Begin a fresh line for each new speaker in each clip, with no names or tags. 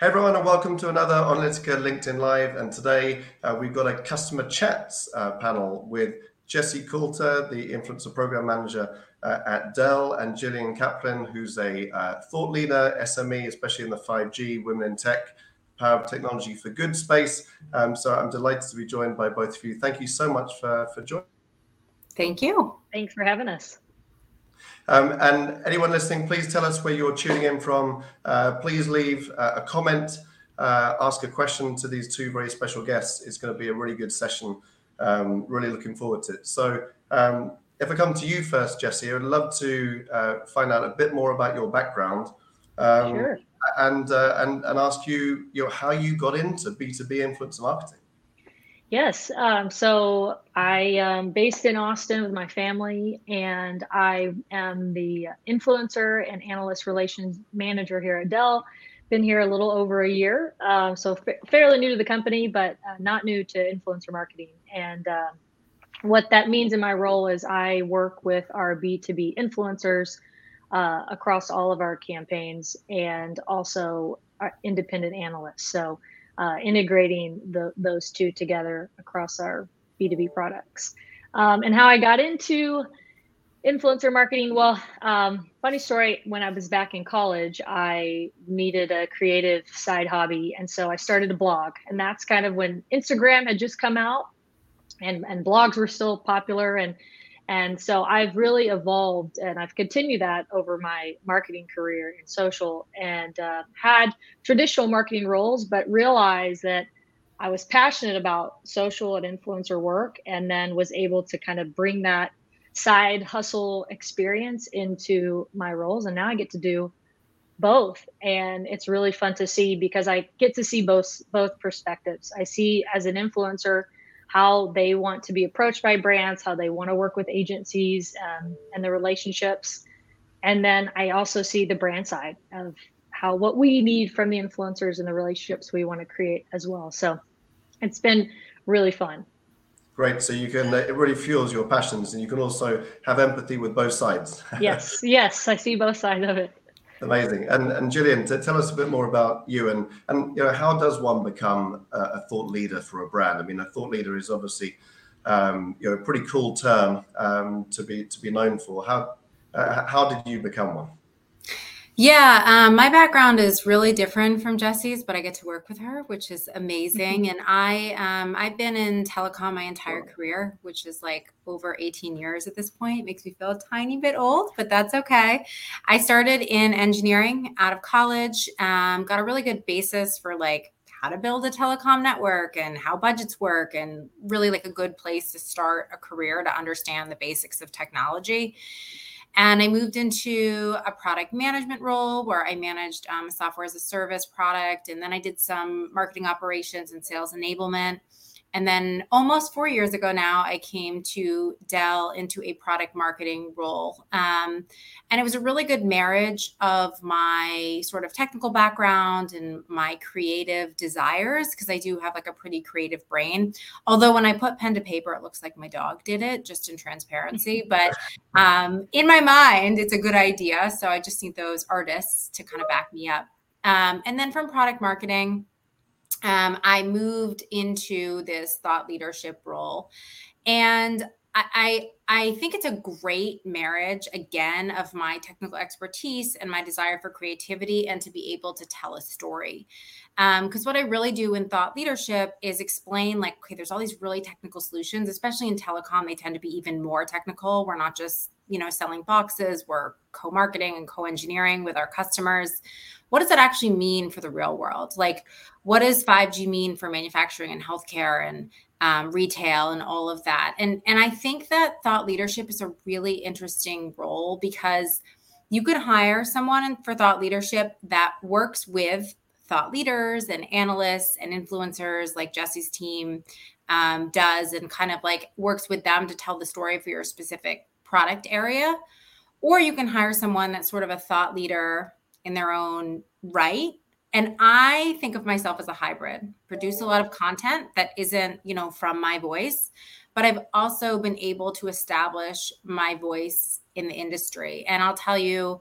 Hey everyone, and welcome to another Onalytica LinkedIn Live. And today uh, we've got a customer chats uh, panel with Jesse Coulter, the influencer program manager uh, at Dell, and Jillian Kaplan, who's a uh, thought leader, SME, especially in the 5G, women in tech, power of technology for good space. Um, so I'm delighted to be joined by both of you. Thank you so much for, for joining.
Thank you.
Thanks for having us.
Um, and anyone listening, please tell us where you're tuning in from. Uh, please leave uh, a comment, uh, ask a question to these two very special guests. It's going to be a really good session. Um, really looking forward to it. So, um, if I come to you first, Jesse, I'd love to uh, find out a bit more about your background.
Um, sure.
And, uh, and and ask you, you know, how you got into B2B influencer marketing.
Yes. Um, so I am based in Austin with my family, and I am the influencer and analyst relations manager here at Dell. Been here a little over a year, um, so fa- fairly new to the company, but uh, not new to influencer marketing. And uh, what that means in my role is I work with our B2B influencers uh, across all of our campaigns and also our independent analysts. So uh, integrating the, those two together across our B2B products. Um, and how I got into influencer marketing. Well, um, funny story. When I was back in college, I needed a creative side hobby, and so I started a blog. And that's kind of when Instagram had just come out, and and blogs were still popular. And and so I've really evolved and I've continued that over my marketing career in social and uh, had traditional marketing roles, but realized that I was passionate about social and influencer work and then was able to kind of bring that side hustle experience into my roles. And now I get to do both and it's really fun to see because i get to see both both perspectives i see as an influencer how they want to be approached by brands, how they want to work with agencies um, and the relationships. And then I also see the brand side of how what we need from the influencers and the relationships we want to create as well. So it's been really fun.
Great. So you can, it really fuels your passions and you can also have empathy with both sides.
yes. Yes. I see both sides of it.
Amazing. And and Jillian, to tell us a bit more about you and and you know how does one become a, a thought leader for a brand? I mean, a thought leader is obviously um, you know a pretty cool term um, to be to be known for. How uh, how did you become one?
Yeah, um, my background is really different from Jesse's, but I get to work with her, which is amazing. Mm-hmm. And I, um, I've been in telecom my entire career, which is like over 18 years at this point. It makes me feel a tiny bit old, but that's okay. I started in engineering out of college, um, got a really good basis for like how to build a telecom network and how budgets work, and really like a good place to start a career to understand the basics of technology. And I moved into a product management role where I managed um, software as a service product. And then I did some marketing operations and sales enablement. And then almost four years ago now, I came to Dell into a product marketing role. Um, and it was a really good marriage of my sort of technical background and my creative desires, because I do have like a pretty creative brain. Although when I put pen to paper, it looks like my dog did it, just in transparency. But um, in my mind, it's a good idea. So I just need those artists to kind of back me up. Um, and then from product marketing, um, I moved into this thought leadership role. And I, I, think it's a great marriage again of my technical expertise and my desire for creativity and to be able to tell a story. Because um, what I really do in thought leadership is explain like, okay, there's all these really technical solutions, especially in telecom. They tend to be even more technical. We're not just you know selling boxes. We're co-marketing and co-engineering with our customers what does that actually mean for the real world? Like, what does 5G mean for manufacturing and healthcare and um, retail and all of that? And and I think that thought leadership is a really interesting role because you could hire someone for thought leadership that works with thought leaders and analysts and influencers like Jesse's team um, does and kind of like works with them to tell the story for your specific product area. Or you can hire someone that's sort of a thought leader in their own right and i think of myself as a hybrid produce a lot of content that isn't you know from my voice but i've also been able to establish my voice in the industry and i'll tell you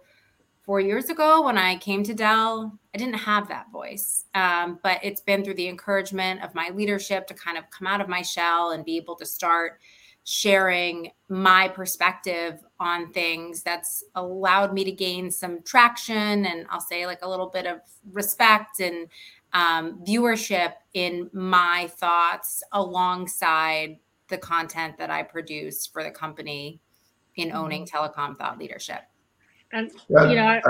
four years ago when I came to Dell, I didn't have that voice. Um, but it's been through the encouragement of my leadership to kind of come out of my shell and be able to start sharing my perspective on things that's allowed me to gain some traction and I'll say like a little bit of respect and um, viewership in my thoughts alongside the content that I produce for the company in owning mm-hmm. telecom thought leadership.
And yeah, you know, I,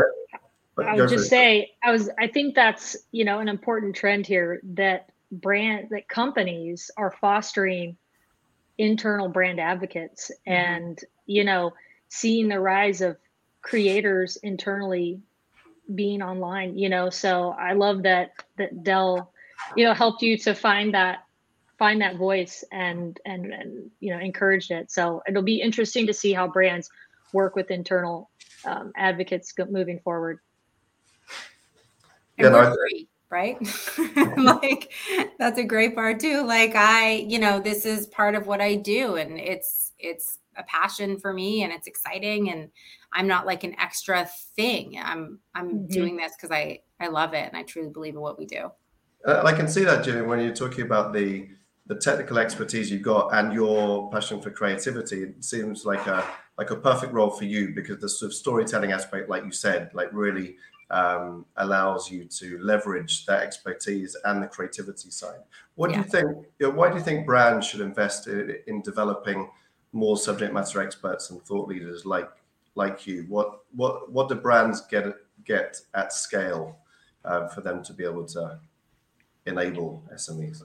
I, I would just say I was I think that's you know an important trend here that brand that companies are fostering internal brand advocates mm-hmm. and you know seeing the rise of creators internally being online you know so i love that that dell you know helped you to find that find that voice and and and you know encouraged it. So it'll be interesting to see how brands work with internal um, advocates moving forward.
And yeah, free, right? Like that's a great part too like i you know this is part of what i do and it's it's a passion for me and it's exciting and i'm not like an extra thing. I'm i'm mm-hmm. doing this because i i love it and i truly believe in what we do.
Uh, i can see that Jillian, when you're talking about the the technical expertise you've got and your passion for creativity it seems like a like a perfect role for you because the sort of storytelling aspect like you said like really um, allows you to leverage that expertise and the creativity side. What yeah. do you think? You know, why do you think brands should invest in, in, developing more subject matter experts and thought leaders like like you? What what what do brands get get at scale uh, for them to be able to enable SMEs?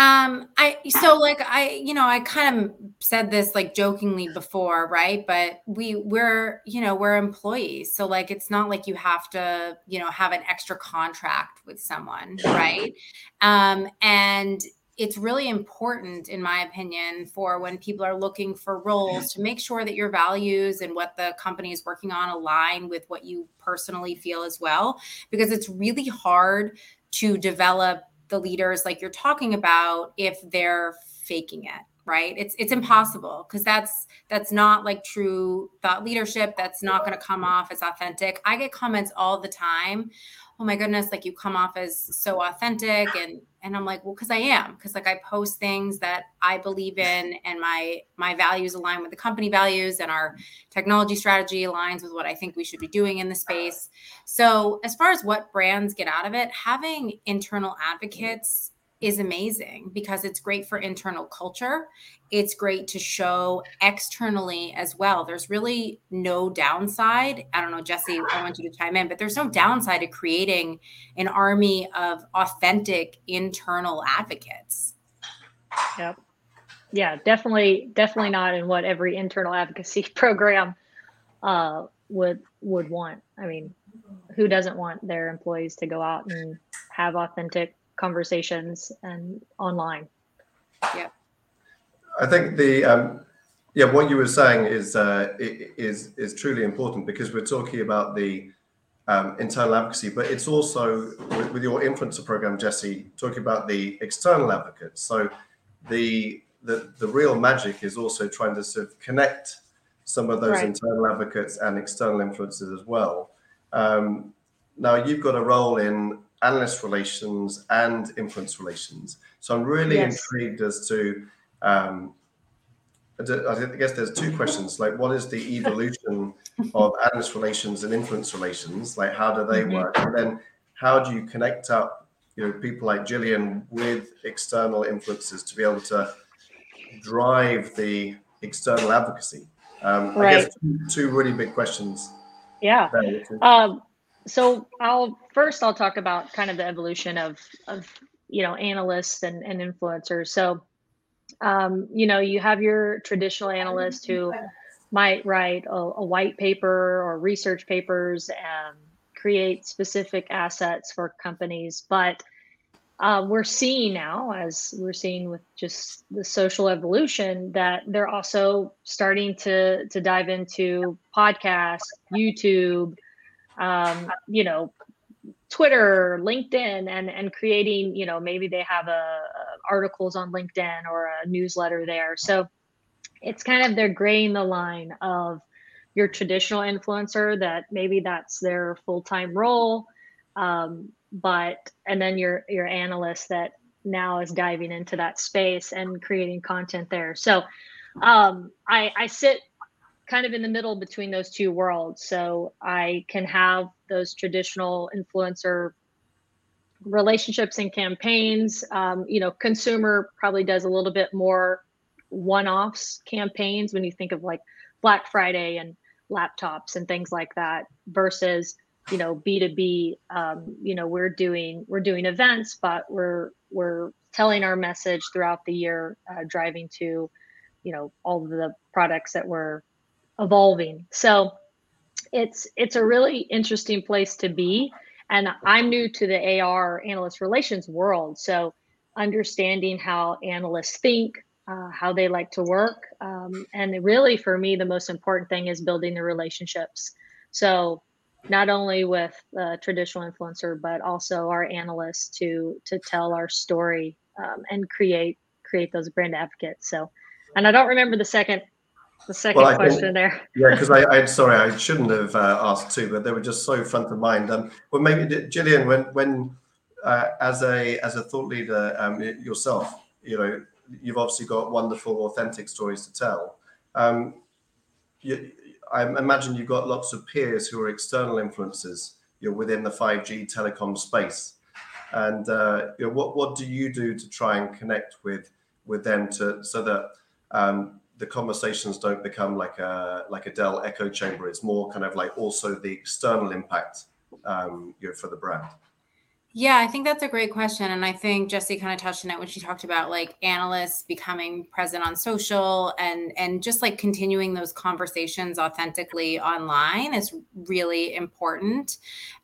Um, I so like I, you know, I kind of said this like jokingly before, right? But we we're, you know, we're employees. So like it's not like you have to, you know, have an extra contract with someone, right? Um, and it's really important in my opinion for when people are looking for roles to make sure that your values and what the company is working on align with what you personally feel as well because it's really hard to develop the leaders like you're talking about if they're faking it right? It's it's impossible because that's that's not like true thought leadership. That's not going to come off as authentic. I get comments all the time oh my goodness like you come off as so authentic and and i'm like well because i am because like i post things that i believe in and my my values align with the company values and our technology strategy aligns with what i think we should be doing in the space. So as far as what brands get out of it having internal advocates is amazing because it's great for internal culture. It's great to show externally as well. There's really no downside. I don't know, Jesse, I want you to chime in, but there's no downside to creating an army of authentic internal advocates.
Yep. Yeah, definitely, definitely not in what every internal advocacy program uh, would would want. I mean, who doesn't want their employees to go out and have authentic conversations and online.
Yeah.
I think the um, yeah what you were saying is uh, is is truly important because we're talking about the um, internal advocacy, but it's also with, with, your influencer program, Jesse, talking about the external advocates. So the the the real magic is also trying to sort of connect some of those right. internal advocates and external influencers as well. Um, now you've got a role in analyst relations and influence relations. So I'm really yes. intrigued as to, um, I guess there's two questions. Like, what is the evolution of analyst relations and influence relations? Like, how do they mm-hmm. work? And then, how do you connect up, you know, people like Jillian with external influences to be able to drive the external advocacy? Um, right. I guess two, two really big questions.
Yeah. Um, so I'll first I'll talk about kind of the evolution of of you know analysts and, and influencers. So um, you know you have your traditional analyst who might write a, a white paper or research papers and create specific assets for companies, but uh, we're seeing now, as we're seeing with just the social evolution, that they're also starting to to dive into podcasts, YouTube, um, you know, Twitter, LinkedIn, and and creating, you know, maybe they have a, a, articles on LinkedIn or a newsletter there. So it's kind of they're graying the line of your traditional influencer that maybe that's their full-time role um, but and then your your analyst that now is diving into that space and creating content there so um, I, I sit kind of in the middle between those two worlds. So i can have those traditional influencer relationships and campaigns. Um, you know consumer probably does a little bit more one-offs campaigns when you think of like black friday and laptops and things like that versus you know b2b um, you know we're doing we're doing events but we're we're telling our message throughout the year uh, driving to you know all the products that we're evolving so it's it's a really interesting place to be and i'm new to the ar analyst relations world so understanding how analysts think uh, how they like to work. Um, and really, for me, the most important thing is building the relationships. So, not only with traditional influencer, but also our analysts to to tell our story um, and create create those brand advocates. So, and I don't remember the second the second well, question think, there.
Yeah, because I, I sorry, I shouldn't have uh, asked two, but they were just so front of mind. Um, well, maybe Jillian, when when uh, as a as a thought leader um, yourself, you know, you've obviously got wonderful, authentic stories to tell. Um, you, I imagine you've got lots of peers who are external influencers. You're within the 5G telecom space, and uh, you know, what what do you do to try and connect with with them to so that um, the conversations don't become like a like a Dell echo chamber. It's more kind of like also the external impact um, you know, for the brand.
Yeah, I think that's a great question. And I think Jesse kind of touched on it when she talked about like analysts becoming present on social and and just like continuing those conversations authentically online is really important.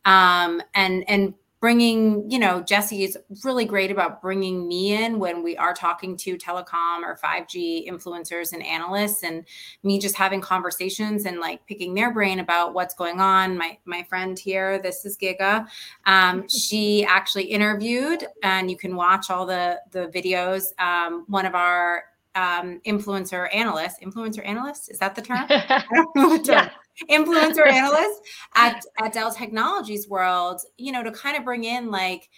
Um, and and bringing, you know, jesse is really great about bringing me in when we are talking to telecom or 5G influencers and analysts and me just having conversations and like picking their brain about what's going on. My my friend here, this is Giga. Um, she actually interviewed and you can watch all the the videos. Um, one of our um, influencer analysts, influencer analysts, is that the term? I don't know the term. Yeah influencer analyst at, at Dell Technologies World, you know, to kind of bring in like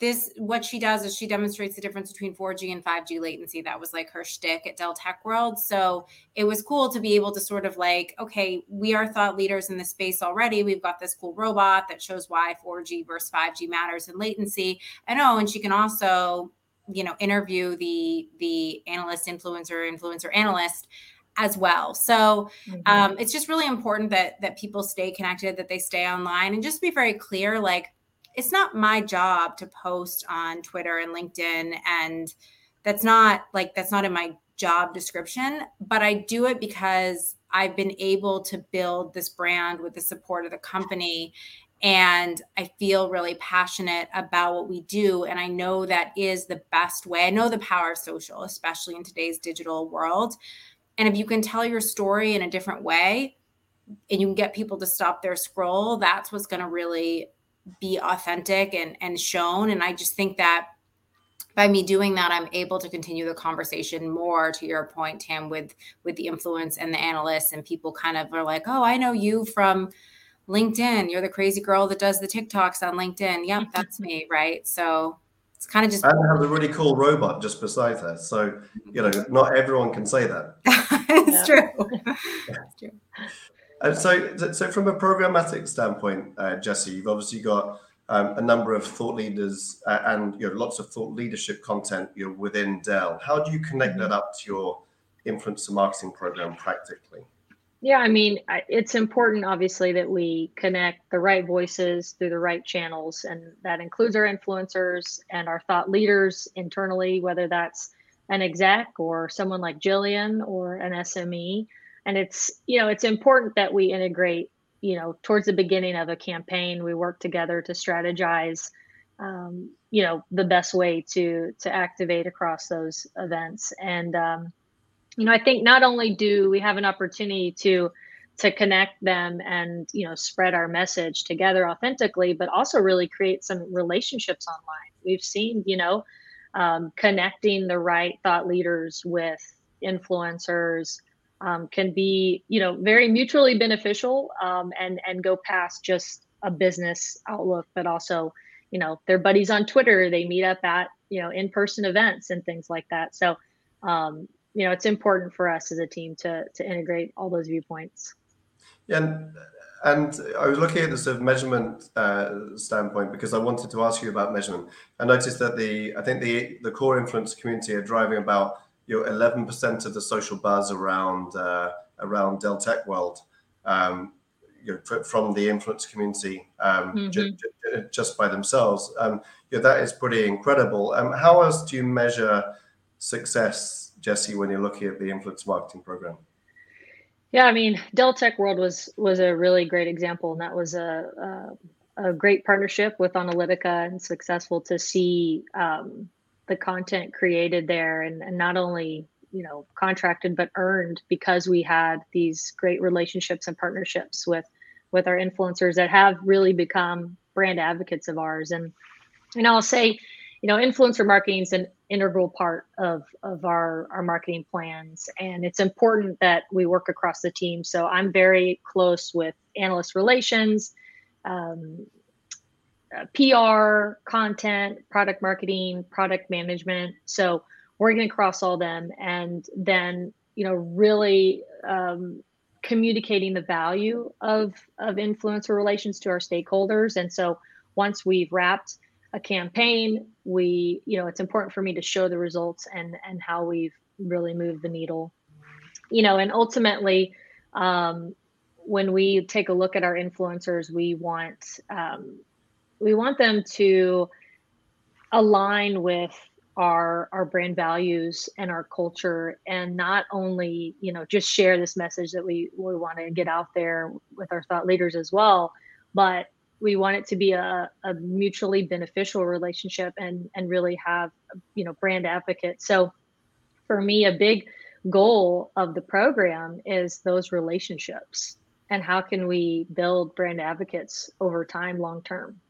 this, what she does is she demonstrates the difference between 4G and 5G latency. That was like her shtick at Dell Tech World. So it was cool to be able to sort of like, okay, we are thought leaders in this space already. We've got this cool robot that shows why 4G versus 5G matters in latency. And oh, and she can also you know interview the the analyst influencer influencer analyst as well. So mm-hmm. um, it's just really important that that people stay connected, that they stay online, and just be very clear. Like it's not my job to post on Twitter and LinkedIn, and that's not like that's not in my job description. But I do it because I've been able to build this brand with the support of the company. And I feel really passionate about what we do. And I know that is the best way. I know the power of social, especially in today's digital world. And if you can tell your story in a different way and you can get people to stop their scroll, that's what's going to really be authentic and, and shown. And I just think that by me doing that, I'm able to continue the conversation more to your point, Tim, with with the influence and the analysts and people kind of are like, oh, I know you from LinkedIn. You're the crazy girl that does the TikToks on LinkedIn. Yep, that's me, right? So it's kind of just
and have a really cool robot just beside her. So you know, not everyone can say that.
it's true.
it's true. And so, so from a programmatic standpoint, uh, Jesse, you've obviously got um, a number of thought leaders uh, and you know lots of thought leadership content you know, within Dell. How do you connect that up to your influencer marketing program practically?
Yeah, I mean, it's important, obviously, that we connect the right voices through the right channels, and that includes our influencers and our thought leaders internally, whether that's an exec or someone like Jillian or an SME. And it's, you know, it's important that we integrate, you know, towards the beginning of a campaign, we work together to strategize, um, you know, the best way to to activate across those events. And um, you know, I think not only do we have an opportunity to to connect them and you know spread our message together authentically, but also really create some relationships online. We've seen, you know, um, connecting the right thought leaders with influencers um, can be you know very mutually beneficial um, and and go past just a business outlook but also you know their buddies on twitter they meet up at you know in-person events and things like that so um, you know it's important for us as a team to to integrate all those viewpoints
yeah and, and i was looking at the sort of measurement uh, standpoint because i wanted to ask you about measurement i noticed that the i think the the core influence community are driving about you know 11% of the social buzz around uh, around Dell Tech World um, you know, from the influence community um, mm-hmm. j- j- just by themselves. Um, you know, that is pretty incredible. Um, how else do you measure success, Jesse, when you're looking at the influence marketing program?
Yeah, I mean, Dell Tech World was was a really great example, and that was a a, a great partnership with Onalytica and successful to see um, the content created there and, and not only you know contracted but earned because we had these great relationships and partnerships with with our influencers that have really become brand advocates of ours and and i'll say you know influencer marketing is an integral part of of our our marketing plans and it's important that we work across the team so i'm very close with analyst relations um, uh, PR, content, product marketing, product management. So working across all them, and then you know really um, communicating the value of of influencer relations to our stakeholders. And so once we've wrapped a campaign, we you know it's important for me to show the results and and how we've really moved the needle. You know, and ultimately. Um, when we take a look at our influencers, we want um, we want them to align with our our brand values and our culture and not only you know just share this message that we we want to get out there with our thought leaders as well but we want it to be a, a mutually beneficial relationship and and really have you know brand advocates so for me a big goal of the program is those relationships and how can we build brand advocates over time long term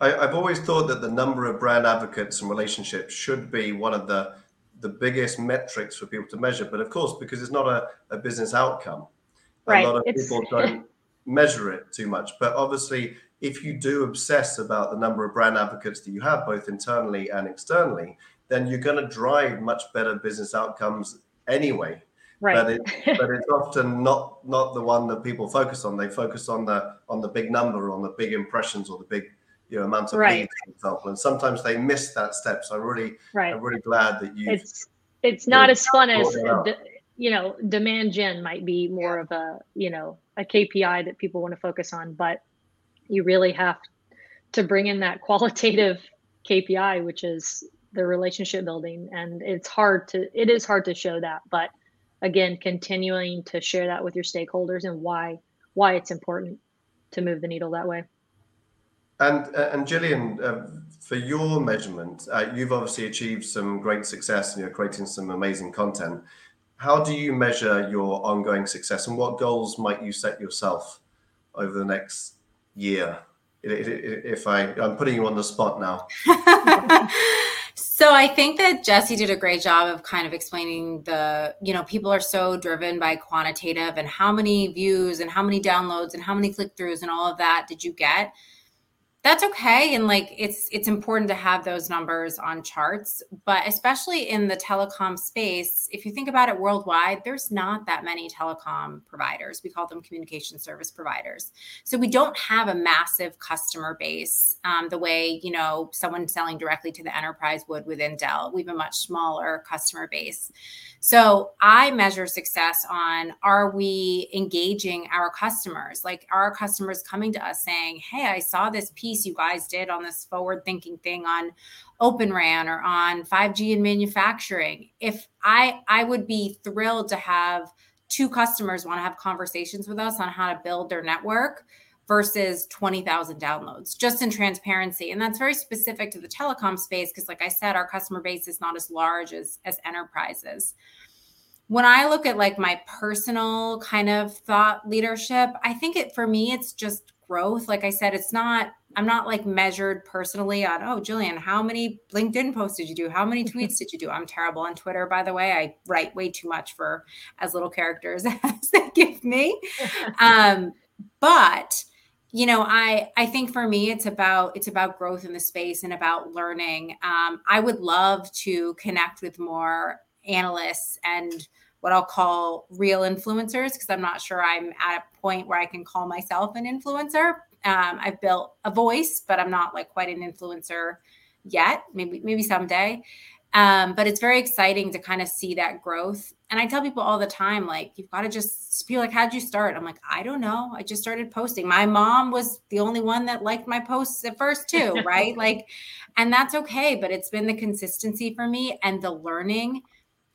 I, have always thought that the number of brand advocates and relationships should be one of the the biggest metrics for people to measure. But of course, because it's not a, a business outcome, right. a lot of it's... people don't measure it too much. But obviously, if you do obsess about the number of brand advocates that you have, both internally and externally, then you're going to drive much better business outcomes anyway.
Right.
But, it, but it's often not not the one that people focus on. They focus on the on the big number, on the big impressions, or the big you know amount of right. leads, for example. And sometimes they miss that step. So I'm really, right. I'm really glad that you.
It's it's not as fun as you know. Demand gen might be more of a you know a KPI that people want to focus on, but you really have to bring in that qualitative KPI, which is the relationship building, and it's hard to it is hard to show that, but again, continuing to share that with your stakeholders and why why it's important to move the needle that way.
And uh, and Jillian, uh, for your measurement, uh, you've obviously achieved some great success and you're creating some amazing content. How do you measure your ongoing success, and what goals might you set yourself over the next year? If I, I'm putting you on the spot now.
So I think that Jesse did a great job of kind of explaining the, you know, people are so driven by quantitative and how many views and how many downloads and how many click throughs and all of that did you get? That's okay and like it's it's important to have those numbers on charts but especially in the telecom space if you think about it worldwide there's not that many telecom providers. We call them communication service providers. So we don't have a massive customer base um, the way you know someone selling directly to the enterprise would within dell. We have a much smaller customer base. So I measure success on are we engaging our customers? Like, are our customers coming to us saying, Hey, I saw this piece you guys did on this forward thinking thing on Open RAN or on 5G and manufacturing? If I, I would be thrilled to have two customers want to have conversations with us on how to build their network versus 20,000 downloads, just in transparency. And that's very specific to the telecom space because, like I said, our customer base is not as large as, as enterprises. When I look at like my personal kind of thought leadership, I think it for me, it's just growth. Like I said, it's not I'm not like measured personally on, oh, Jillian, how many LinkedIn posts did you do? How many tweets did you do? I'm terrible on Twitter, by the way. I write way too much for as little characters as they give me. Um, but you know i i think for me it's about it's about growth in the space and about learning um, i would love to connect with more analysts and what i'll call real influencers because i'm not sure i'm at a point where i can call myself an influencer um, i've built a voice but i'm not like quite an influencer yet maybe maybe someday um, but it's very exciting to kind of see that growth. And I tell people all the time, like, you've got to just be like, how'd you start? I'm like, I don't know. I just started posting. My mom was the only one that liked my posts at first, too, right? like, and that's okay. But it's been the consistency for me and the learning.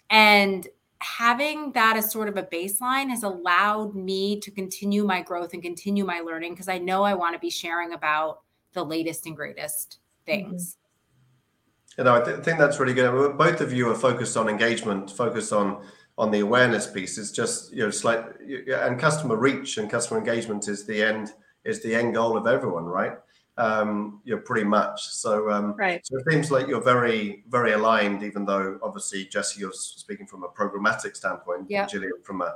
And having that as sort of a baseline has allowed me to continue my growth and continue my learning because I know I want to be sharing about the latest and greatest things. Mm-hmm.
You know, I th- think that's really good. Both of you are focused on engagement, focused on on the awareness piece. It's just you know, slight and customer reach and customer engagement is the end is the end goal of everyone, right? Um, you're pretty much so. Um,
right.
So it seems like you're very very aligned, even though obviously Jesse, you're speaking from a programmatic standpoint,
yeah.
Jillian from a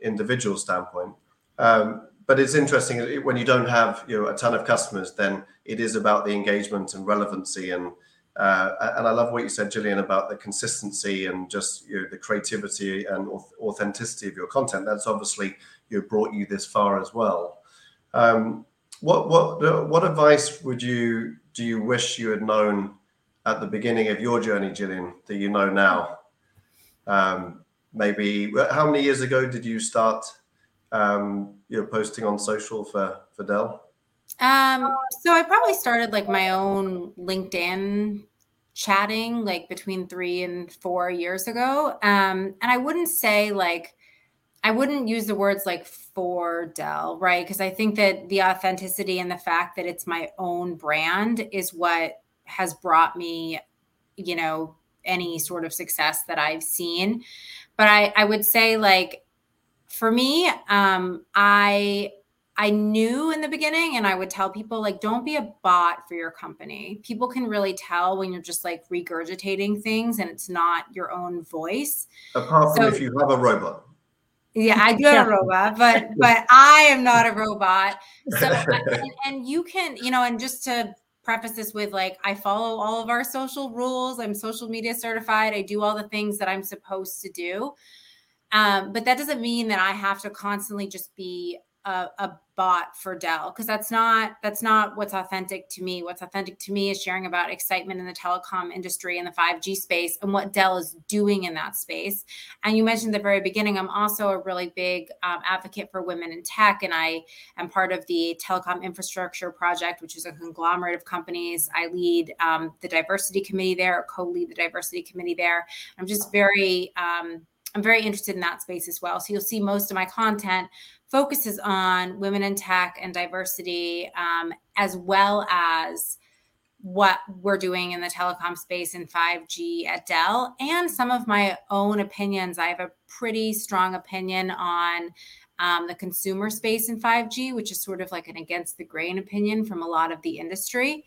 individual standpoint. Um, but it's interesting when you don't have you know a ton of customers, then it is about the engagement and relevancy and uh, and I love what you said, Jillian, about the consistency and just you know, the creativity and authenticity of your content. That's obviously you know, brought you this far as well. Um, what what what advice would you do you wish you had known at the beginning of your journey, Jillian, that you know now? Um, maybe how many years ago did you start um, you know, posting on social for for Dell?
Um, so I probably started like my own LinkedIn chatting like between three and four years ago. Um, and I wouldn't say like I wouldn't use the words like for Dell, right? Because I think that the authenticity and the fact that it's my own brand is what has brought me, you know, any sort of success that I've seen. But I, I would say like for me, um, I I knew in the beginning, and I would tell people, like, don't be a bot for your company. People can really tell when you're just like regurgitating things and it's not your own voice.
Apart from so, if you have a robot.
Yeah, I do have a robot, but but I am not a robot. So and, and you can, you know, and just to preface this with like I follow all of our social rules. I'm social media certified. I do all the things that I'm supposed to do. Um, but that doesn't mean that I have to constantly just be a, a bot for Dell because that's not that's not what's authentic to me. What's authentic to me is sharing about excitement in the telecom industry and the 5G space and what Dell is doing in that space. And you mentioned at the very beginning, I'm also a really big um, advocate for women in tech, and I am part of the Telecom Infrastructure Project, which is a conglomerate of companies. I lead um, the diversity committee there, co-lead the diversity committee there. I'm just very um, I'm very interested in that space as well. So you'll see most of my content focuses on women in tech and diversity, um, as well as what we're doing in the telecom space in 5G at Dell, and some of my own opinions. I have a pretty strong opinion on um, the consumer space in 5G, which is sort of like an against the grain opinion from a lot of the industry.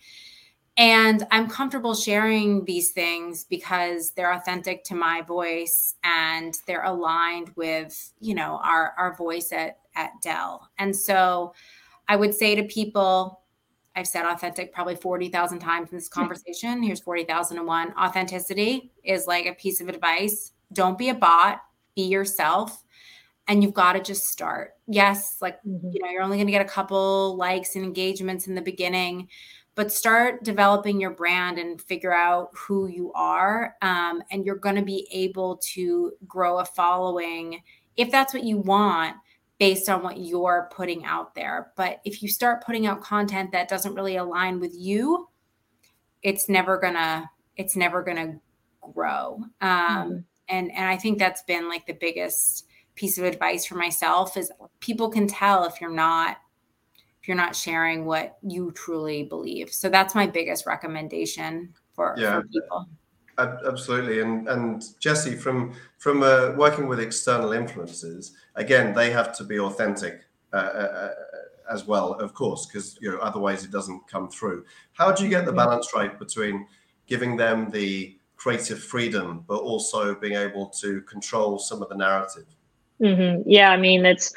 And I'm comfortable sharing these things because they're authentic to my voice and they're aligned with, you know, our, our voice at, at Dell. And so I would say to people, I've said authentic probably 40,000 times in this hmm. conversation. Here's 40,001. Authenticity is like a piece of advice. Don't be a bot, be yourself. And you've got to just start. Yes, like, mm-hmm. you know, you're only going to get a couple likes and engagements in the beginning but start developing your brand and figure out who you are um, and you're going to be able to grow a following if that's what you want based on what you're putting out there but if you start putting out content that doesn't really align with you it's never gonna it's never gonna grow um, mm-hmm. and and i think that's been like the biggest piece of advice for myself is people can tell if you're not if you're not sharing what you truly believe. So that's my biggest recommendation for, yeah, for people.
Absolutely, and and Jesse, from from uh, working with external influences again, they have to be authentic uh, uh, uh as well, of course, because you know otherwise it doesn't come through. How do you get the balance right between giving them the creative freedom, but also being able to control some of the narrative?
Mm-hmm. Yeah, I mean, it's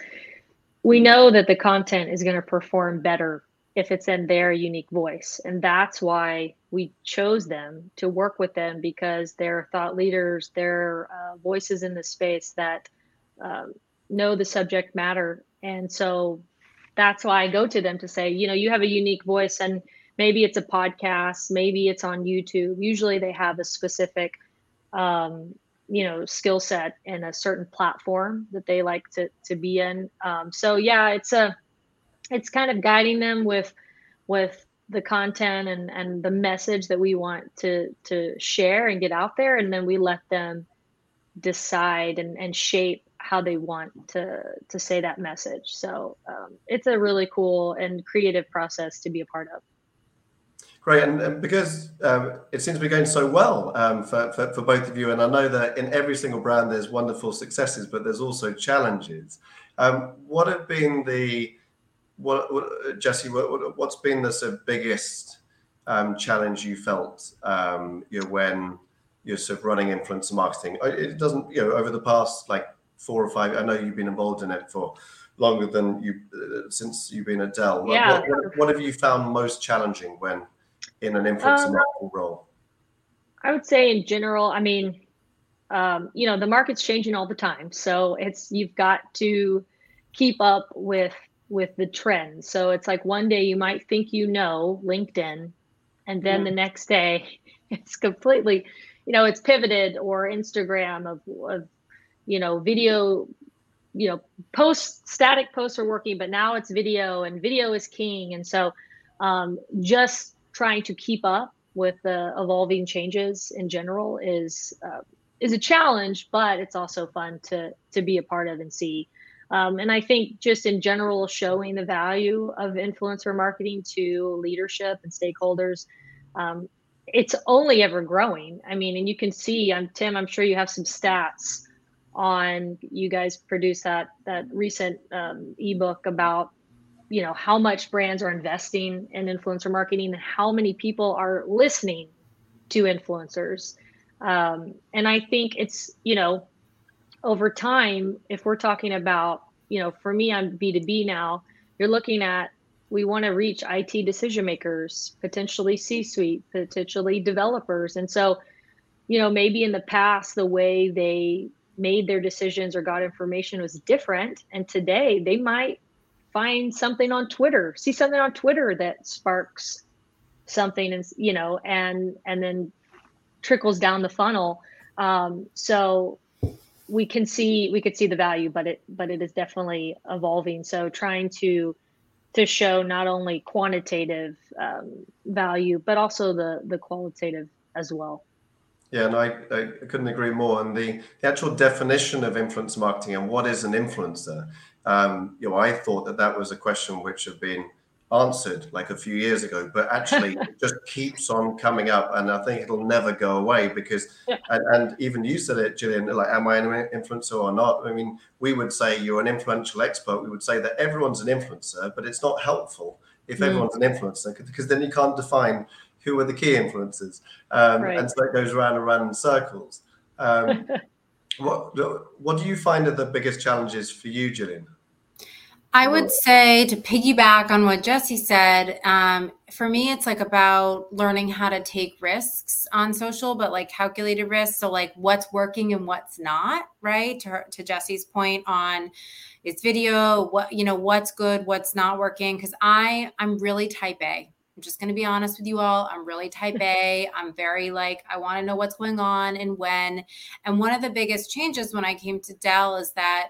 we know that the content is going to perform better if it's in their unique voice. And that's why we chose them to work with them because they're thought leaders, they're uh, voices in the space that um, know the subject matter. And so that's why I go to them to say, you know, you have a unique voice and maybe it's a podcast, maybe it's on YouTube. Usually they have a specific, um, you know, skill set and a certain platform that they like to, to be in. Um, so yeah, it's a, it's kind of guiding them with with the content and and the message that we want to to share and get out there. And then we let them decide and, and shape how they want to to say that message. So um, it's a really cool and creative process to be a part of.
Great, and, and because um, it seems to be going so well um, for, for, for, both of you, and I know that in every single brand there's wonderful successes, but there's also challenges. Um, what have been the what, what Jesse, what, has been the sort of biggest um, challenge you felt um, you know, when you're sort of running influencer marketing? It doesn't, you know, over the past like four or five. I know you've been involved in it for longer than you uh, since you've been at Dell.
Yeah.
What, what, what, have you found most challenging when in an influencer um, marketing role?
I would say in general, I mean, um, you know, the market's changing all the time, so it's you've got to keep up with with the trends. So it's like one day you might think you know LinkedIn, and then the next day it's completely, you know, it's pivoted or Instagram of, of you know, video, you know, post static posts are working, but now it's video and video is king. And so um, just trying to keep up with the evolving changes in general is uh, is a challenge, but it's also fun to to be a part of and see um, and I think just in general, showing the value of influencer marketing to leadership and stakeholders, um, it's only ever growing. I mean, and you can see, I'm Tim. I'm sure you have some stats on. You guys produced that that recent um, ebook about you know how much brands are investing in influencer marketing and how many people are listening to influencers. Um, and I think it's you know over time, if we're talking about, you know, for me, I'm B2B now, you're looking at we want to reach IT decision makers, potentially C suite, potentially developers. And so, you know, maybe in the past, the way they made their decisions or got information was different. And today they might find something on Twitter, see something on Twitter that sparks something and, you know, and, and then trickles down the funnel. Um, so we can see we could see the value but it but it is definitely evolving. So trying to to show not only quantitative um, value but also the the qualitative as well.
Yeah no I, I couldn't agree more. And the, the actual definition of influence marketing and what is an influencer um, you know i thought that that was a question which had been answered like a few years ago, but actually it just keeps on coming up, and I think it'll never go away because, yeah. and, and, even you said it, Jillian, like, am I an influencer or not? I mean, we would say you're an influential expert. We would say that everyone's an influencer, but it's not helpful if mm. everyone's an influencer because then you can't define who are the key influencers, um, right. and so it goes around and around in circles. Um, what what do you find are the biggest challenges for you, Jillian?
I would say to piggyback on what Jesse said, um, for me, it's like about learning how to take risks on social, but like calculated risks. So, like what's working and what's not, right? To, to Jesse's point on it's video, what, you know, what's good, what's not working. Cause I, I'm really type A. I'm just going to be honest with you all. I'm really type A. I'm very like, I want to know what's going on and when. And one of the biggest changes when I came to Dell is that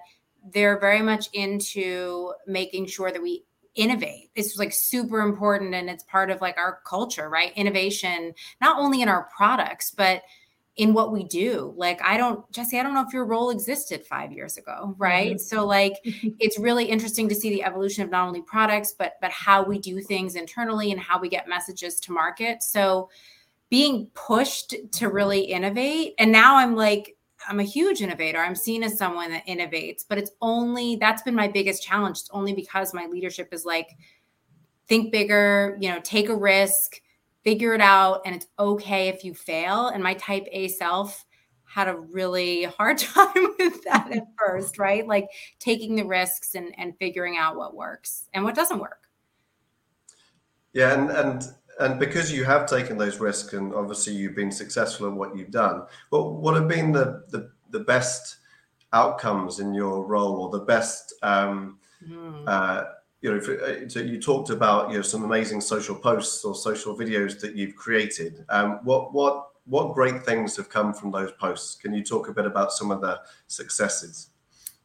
they're very much into making sure that we innovate. It's like super important and it's part of like our culture, right? Innovation, not only in our products, but in what we do. Like, I don't, Jesse, I don't know if your role existed five years ago, right? Mm-hmm. So, like, it's really interesting to see the evolution of not only products, but but how we do things internally and how we get messages to market. So, being pushed to really innovate, and now I'm like, I'm a huge innovator. I'm seen as someone that innovates, but it's only that's been my biggest challenge. It's only because my leadership is like, think bigger, you know, take a risk, figure it out, and it's okay if you fail. And my type A self had a really hard time with that at first, right? Like taking the risks and, and figuring out what works and what doesn't work.
Yeah, and and and because you have taken those risks and obviously you've been successful in what you've done, what what have been the the, the best outcomes in your role or the best um, mm. uh, you know, uh, so you talked about you know some amazing social posts or social videos that you've created. Um, what what what great things have come from those posts? Can you talk a bit about some of the successes?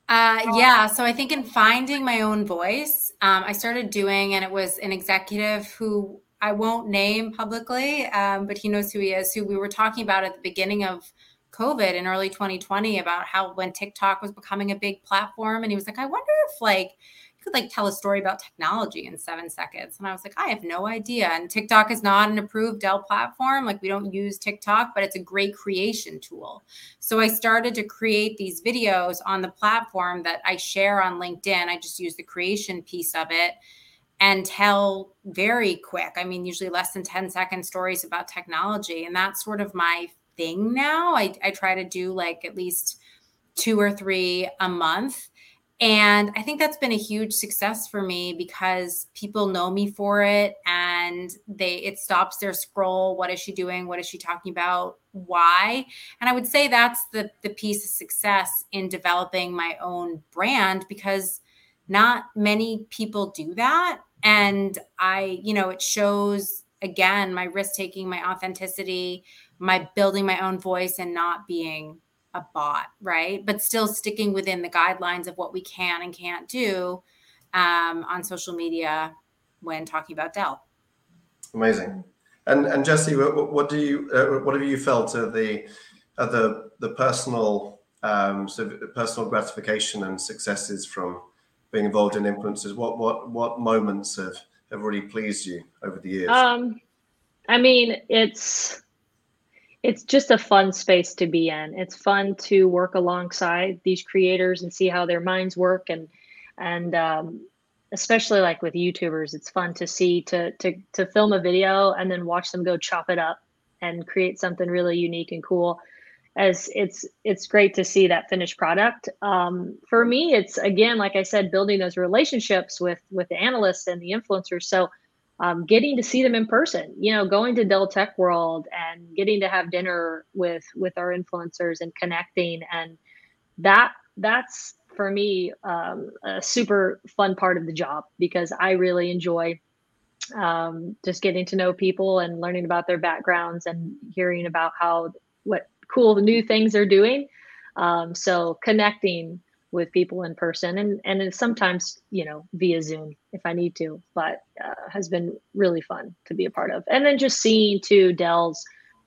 Uh, yeah, so I think in finding my own voice, um, I started doing, and it was an executive who I won't name publicly, um, but he knows who he is, who we were talking about at the beginning of COVID in early 2020 about how when TikTok was becoming a big platform. And he was like, I wonder if like you could like tell a story about technology in seven seconds. And I was like, I have no idea. And TikTok is not an approved Dell platform. Like we don't use TikTok, but it's a great creation tool. So I started to create these videos on the platform that I share on LinkedIn. I just use the creation piece of it and tell very quick, I mean, usually less than 10 second stories about technology. And that's sort of my thing now. I, I try to do like at least two or three a month and I think that's been a huge success for me because people know me for it and they it stops their scroll. What is she doing? What is she talking about? Why? And I would say that's the the piece of success in developing my own brand because not many people do that. And I, you know, it shows again my risk taking, my authenticity, my building my own voice and not being a bot, right? But still sticking within the guidelines of what we can and can't do um, on social media when talking about Dell.
Amazing. And and Jesse, what, what do you uh, what have you felt of the of the the personal um, sort of personal gratification and successes from being involved in influencers? What what what moments have have really pleased you over the years?
Um, I mean, it's it's just a fun space to be in. It's fun to work alongside these creators and see how their minds work and and um, especially like with YouTubers, it's fun to see to to to film a video and then watch them go chop it up and create something really unique and cool. As it's it's great to see that finished product. Um, for me, it's again like I said, building those relationships with with the analysts and the influencers. So um, getting to see them in person you know going to dell tech world and getting to have dinner with with our influencers and connecting and that that's for me um, a super fun part of the job because i really enjoy um, just getting to know people and learning about their backgrounds and hearing about how what cool new things they're doing. Um, so connecting with people in person and and sometimes you know via zoom if i need to but uh, has been really fun to be a part of. And then just seeing to dell's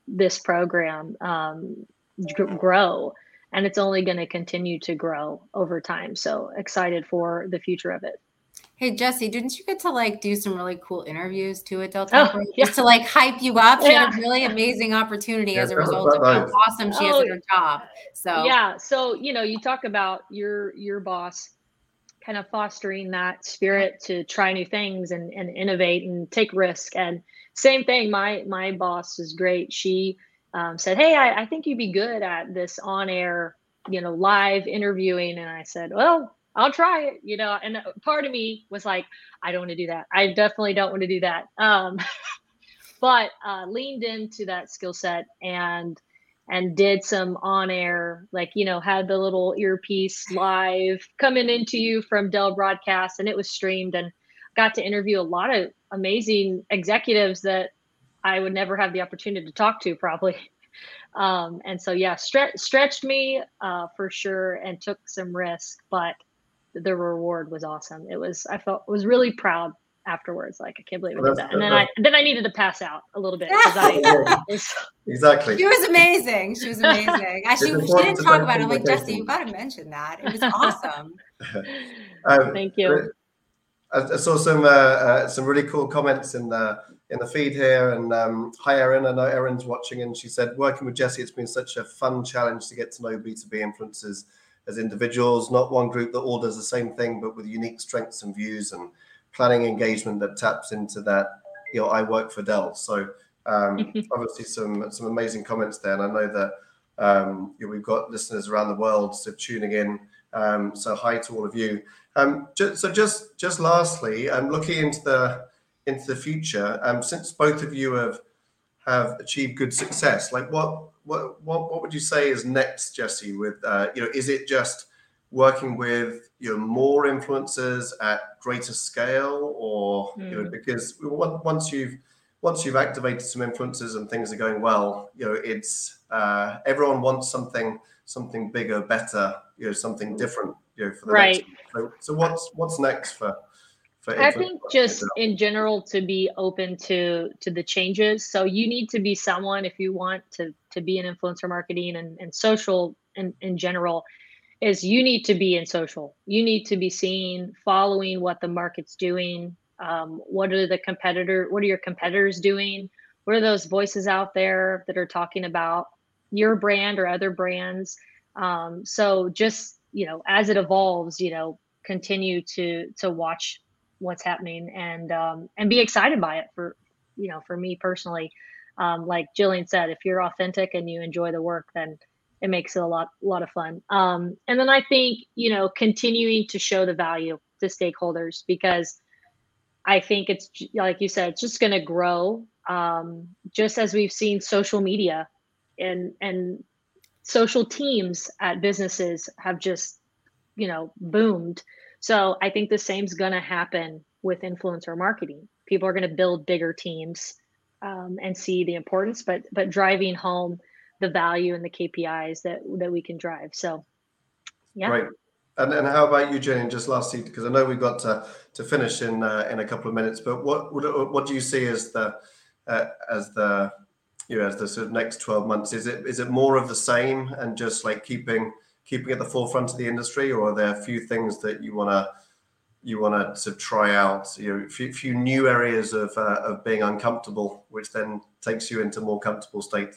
this program um, grow and it's only going to continue to grow over time. So excited for the future of it
Hey Jesse, didn't you get to like do some really cool interviews too at Delta? Oh, yeah. Just to like hype you up. She yeah. had a really amazing opportunity yeah, as a result of how awesome she oh, is at her job. So
yeah, so you know, you talk about your your boss kind of fostering that spirit to try new things and, and innovate and take risk. And same thing, my my boss is great. She um, said, Hey, I, I think you'd be good at this on air, you know, live interviewing. And I said, Well, I'll try it, you know. And part of me was like, I don't want to do that. I definitely don't want to do that. Um, but uh, leaned into that skill set and and did some on air, like you know, had the little earpiece live coming into you from Dell broadcast, and it was streamed, and got to interview a lot of amazing executives that I would never have the opportunity to talk to, probably. Um, and so, yeah, stre- stretched me uh, for sure, and took some risk, but the reward was awesome. It was I felt was really proud afterwards. Like I can't believe I did that. And then I then I needed to pass out a little bit. I,
exactly.
She was amazing. She was amazing. she, she didn't talk about it. I'm like Jesse, you got to mention that. It was awesome.
um, Thank you.
I saw some uh, uh, some really cool comments in the in the feed here. And um, hi, Erin. I know Erin's watching, and she said, working with Jesse, it's been such a fun challenge to get to know B2B influencers as individuals, not one group that all does the same thing, but with unique strengths and views and planning engagement that taps into that. You know, I work for Dell, so um, obviously some some amazing comments there, and I know that um, you know, we've got listeners around the world so tuning in. Um, so hi to all of you. Um, just, so just just lastly, I'm looking into the into the future. Um, since both of you have have achieved good success, like what what what what would you say is next, Jesse? With uh, you know, is it just working with you know more influencers at greater scale, or mm. you know, hmm. because once you've once you've activated some influencers and things are going well, you know, it's uh, everyone wants something something bigger, better, you know, something different, you know, for the
right.
next. So, so what's what's next for?
I think just in general to be open to to the changes. So you need to be someone if you want to to be in influencer marketing and, and social in, in general is you need to be in social. You need to be seen following what the market's doing, um, what are the competitor? What are your competitors doing? What are those voices out there that are talking about your brand or other brands? Um, so just you know, as it evolves, you know, continue to to watch what's happening and um, and be excited by it. For you know, for me personally, um, like Jillian said, if you're authentic and you enjoy the work, then it makes it a lot a lot of fun. Um, and then I think you know, continuing to show the value to stakeholders because I think it's like you said, it's just going to grow. Um, just as we've seen social media and and social teams at businesses have just you know boomed. So I think the same's going to happen with influencer marketing. People are going to build bigger teams um, and see the importance, but but driving home the value and the KPIs that that we can drive. So yeah.
Right. And, and how about you, Jenny? Just lastly, because I know we've got to, to finish in uh, in a couple of minutes, but what what, what do you see as the uh, as the you know as the sort of next twelve months? Is it is it more of the same and just like keeping keeping at the forefront of the industry, or are there a few things that you want to you want to try out? You know, a few, few new areas of uh, of being uncomfortable, which then takes you into more comfortable state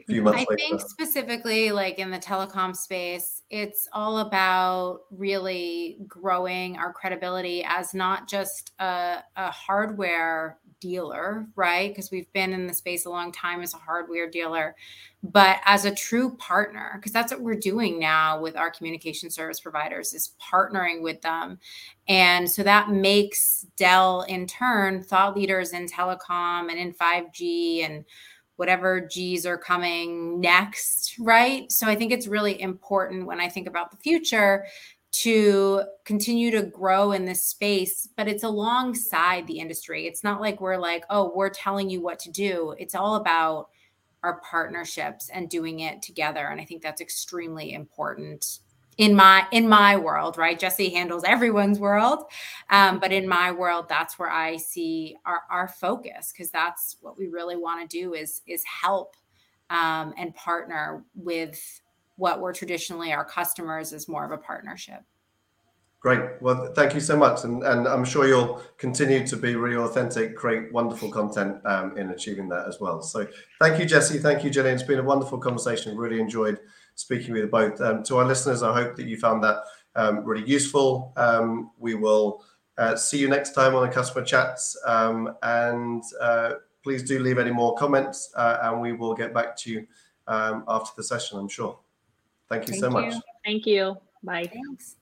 a
few months I later. think specifically like in the telecom space, it's all about really growing our credibility as not just a, a hardware dealer, right? Because we've been in the space a long time as a hardware dealer, but as a true partner, because that's what we're doing now with our communication service providers is partnering with them. And so that makes Dell in turn thought leaders in telecom and in 5G and whatever G's are coming next, right? So I think it's really important when I think about the future to continue to grow in this space, but it's alongside the industry. It's not like we're like, oh, we're telling you what to do. It's all about our partnerships and doing it together. And I think that's extremely important in my in my world right? Jesse handles everyone's world. Um, but in my world that's where i see our, our focus because that's what we really want to do is is help um, and partner with what were traditionally our customers is more of a partnership.
Great. Well thank you so much and, and i'm sure you'll continue to be really authentic create wonderful content um, in achieving that as well. So thank you jesse. Thank you jenny it's been a wonderful conversation. Really enjoyed speaking with both. Um, to our listeners, I hope that you found that um, really useful. Um, we will uh, see you next time on the customer chats, um, and uh, please do leave any more comments, uh, and we will get back to you um, after the session. I'm sure. Thank you Thank so you. much.
Thank you. Bye.
Thanks.